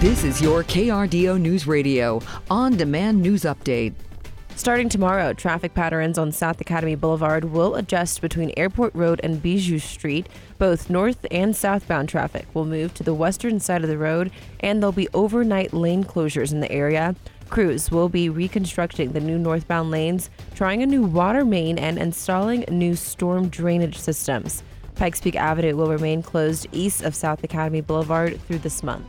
This is your KRDO News Radio on demand news update. Starting tomorrow, traffic patterns on South Academy Boulevard will adjust between Airport Road and Bijou Street. Both north and southbound traffic will move to the western side of the road, and there'll be overnight lane closures in the area. Crews will be reconstructing the new northbound lanes, trying a new water main, and installing new storm drainage systems. Pikes Peak Avenue will remain closed east of South Academy Boulevard through this month.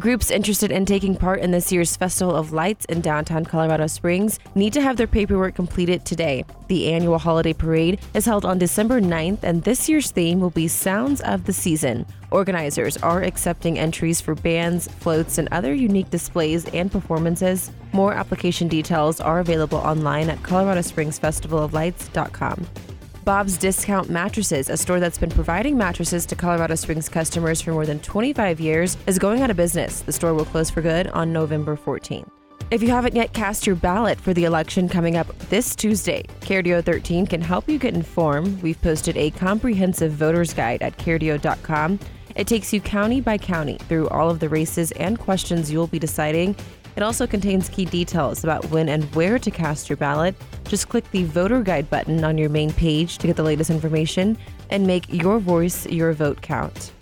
Groups interested in taking part in this year's Festival of Lights in downtown Colorado Springs need to have their paperwork completed today. The annual holiday parade is held on December 9th, and this year's theme will be Sounds of the Season. Organizers are accepting entries for bands, floats, and other unique displays and performances. More application details are available online at coloradospringsfestivaloflights.com. Bob's Discount Mattresses, a store that's been providing mattresses to Colorado Springs customers for more than 25 years, is going out of business. The store will close for good on November 14th. If you haven't yet cast your ballot for the election coming up this Tuesday, KRDO 13 can help you get informed. We've posted a comprehensive voter's guide at KRDO.com. It takes you county by county through all of the races and questions you'll be deciding it also contains key details about when and where to cast your ballot. Just click the voter guide button on your main page to get the latest information and make your voice your vote count.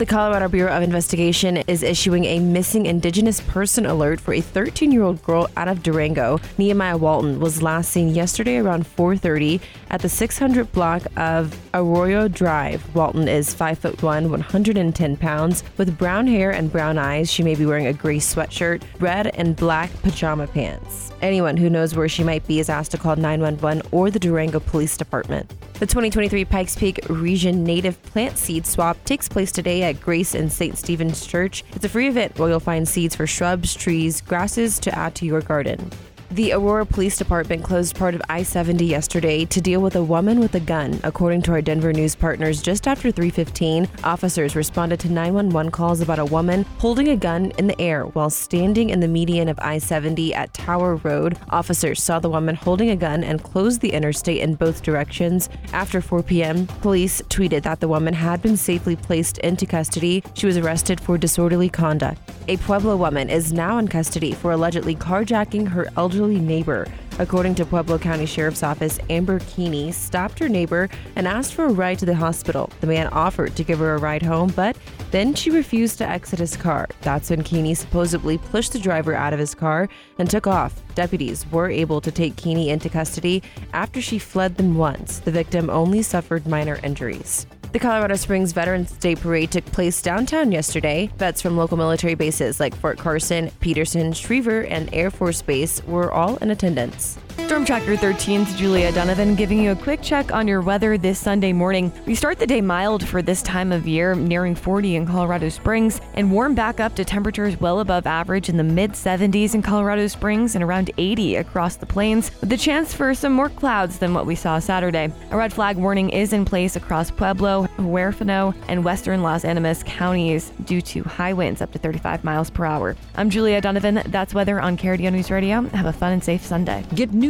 The Colorado Bureau of Investigation is issuing a missing Indigenous person alert for a 13-year-old girl out of Durango. Nehemiah Walton was last seen yesterday around 4:30 at the 600 block of Arroyo Drive. Walton is 5 foot 1, 110 pounds, with brown hair and brown eyes. She may be wearing a gray sweatshirt, red and black pajama pants. Anyone who knows where she might be is asked to call 911 or the Durango Police Department. The 2023 Pikes Peak Region Native Plant Seed Swap takes place today at Grace and St. Stephen's Church. It's a free event where you'll find seeds for shrubs, trees, grasses to add to your garden. The Aurora Police Department closed part of I 70 yesterday to deal with a woman with a gun. According to our Denver news partners, just after 3:15, officers responded to 911 calls about a woman holding a gun in the air while standing in the median of I 70 at Tower Road. Officers saw the woman holding a gun and closed the interstate in both directions. After 4 p.m., police tweeted that the woman had been safely placed into custody. She was arrested for disorderly conduct. A Pueblo woman is now in custody for allegedly carjacking her elderly elderly neighbor. According to Pueblo County Sheriff's Office, Amber Keeney stopped her neighbor and asked for a ride to the hospital. The man offered to give her a ride home, but then she refused to exit his car. That's when Keeney supposedly pushed the driver out of his car and took off. Deputies were able to take Keeney into custody after she fled them once. The victim only suffered minor injuries. The Colorado Springs Veterans Day Parade took place downtown yesterday. Vets from local military bases like Fort Carson, Peterson, Schriever, and Air Force Base were all in attendance. Storm Tracker 13's Julia Donovan giving you a quick check on your weather this Sunday morning. We start the day mild for this time of year, nearing 40 in Colorado Springs, and warm back up to temperatures well above average in the mid 70s in Colorado Springs and around 80 across the plains, with the chance for some more clouds than what we saw Saturday. A red flag warning is in place across Pueblo, Huerfano, and western Las Animas counties due to high winds up to 35 miles per hour. I'm Julia Donovan. That's weather on KRDO News Radio. Have a fun and safe Sunday. Get news